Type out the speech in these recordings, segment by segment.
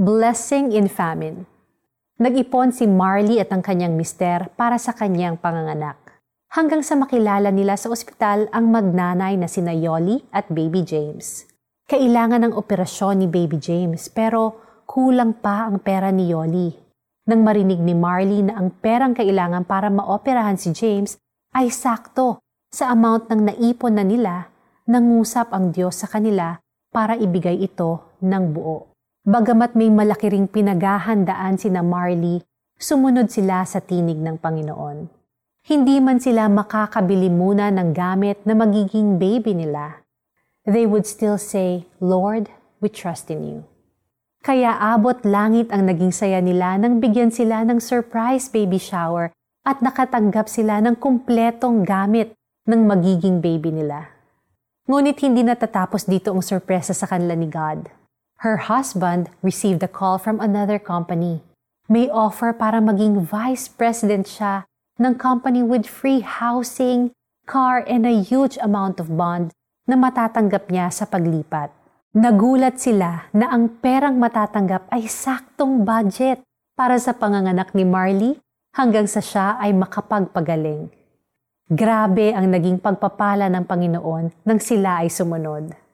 Blessing in Famine Nag-ipon si Marley at ang kanyang mister para sa kanyang panganganak. Hanggang sa makilala nila sa ospital ang magnanay na sina Yoli at Baby James. Kailangan ng operasyon ni Baby James pero kulang pa ang pera ni Yoli. Nang marinig ni Marley na ang perang kailangan para maoperahan si James ay sakto sa amount ng naipon na nila, nangusap ang Diyos sa kanila para ibigay ito ng buo. Bagamat may malaki ring pinaghahandaan sina Marley, sumunod sila sa tinig ng Panginoon. Hindi man sila makakabili muna ng gamit na magiging baby nila. They would still say, Lord, we trust in you. Kaya abot langit ang naging saya nila nang bigyan sila ng surprise baby shower at nakatanggap sila ng kumpletong gamit ng magiging baby nila. Ngunit hindi natatapos dito ang sorpresa sa kanila ni God. Her husband received a call from another company. May offer para maging vice president siya ng company with free housing, car, and a huge amount of bond na matatanggap niya sa paglipat. Nagulat sila na ang perang matatanggap ay saktong budget para sa panganganak ni Marley hanggang sa siya ay makapagpagaling. Grabe ang naging pagpapala ng Panginoon nang sila ay sumunod.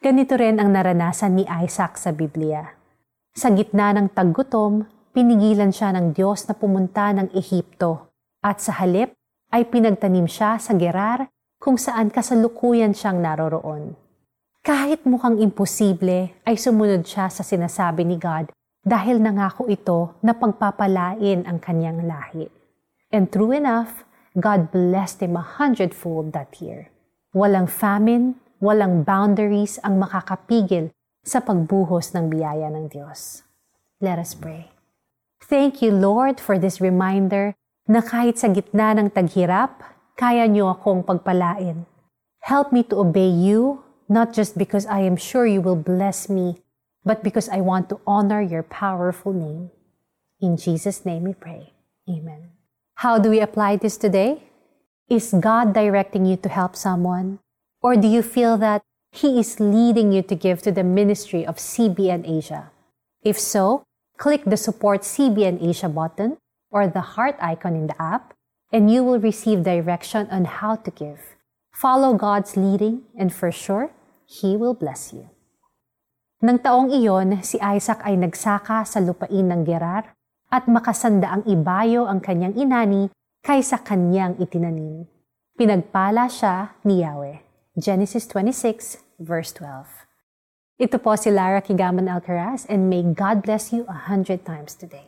Ganito rin ang naranasan ni Isaac sa Biblia. Sa gitna ng taggutom, pinigilan siya ng Diyos na pumunta ng Ehipto at sa halip ay pinagtanim siya sa Gerar kung saan kasalukuyan siyang naroroon. Kahit mukhang imposible, ay sumunod siya sa sinasabi ni God dahil nangako ito na pagpapalain ang kanyang lahi. And true enough, God blessed him a hundredfold that year. Walang famine, walang boundaries ang makakapigil sa pagbuhos ng biyaya ng Diyos. Let us pray. Thank you, Lord, for this reminder na kahit sa gitna ng taghirap, kaya niyo akong pagpalain. Help me to obey you not just because I am sure you will bless me, but because I want to honor your powerful name. In Jesus' name we pray. Amen. How do we apply this today? Is God directing you to help someone? Or do you feel that He is leading you to give to the ministry of CBN Asia? If so, click the Support CBN Asia button or the heart icon in the app, and you will receive direction on how to give. Follow God's leading, and for sure, He will bless you. Nang taong iyon, si Isaac ay nagsaka sa lupain ng Gerar at makasanda ang ibayo ang kanyang inani kaysa kanyang itinanim. Pinagpala siya ni Yahweh. Genesis 26, verse 12. Ito po si Lara Kigaman Alcaraz and may God bless you a hundred times today.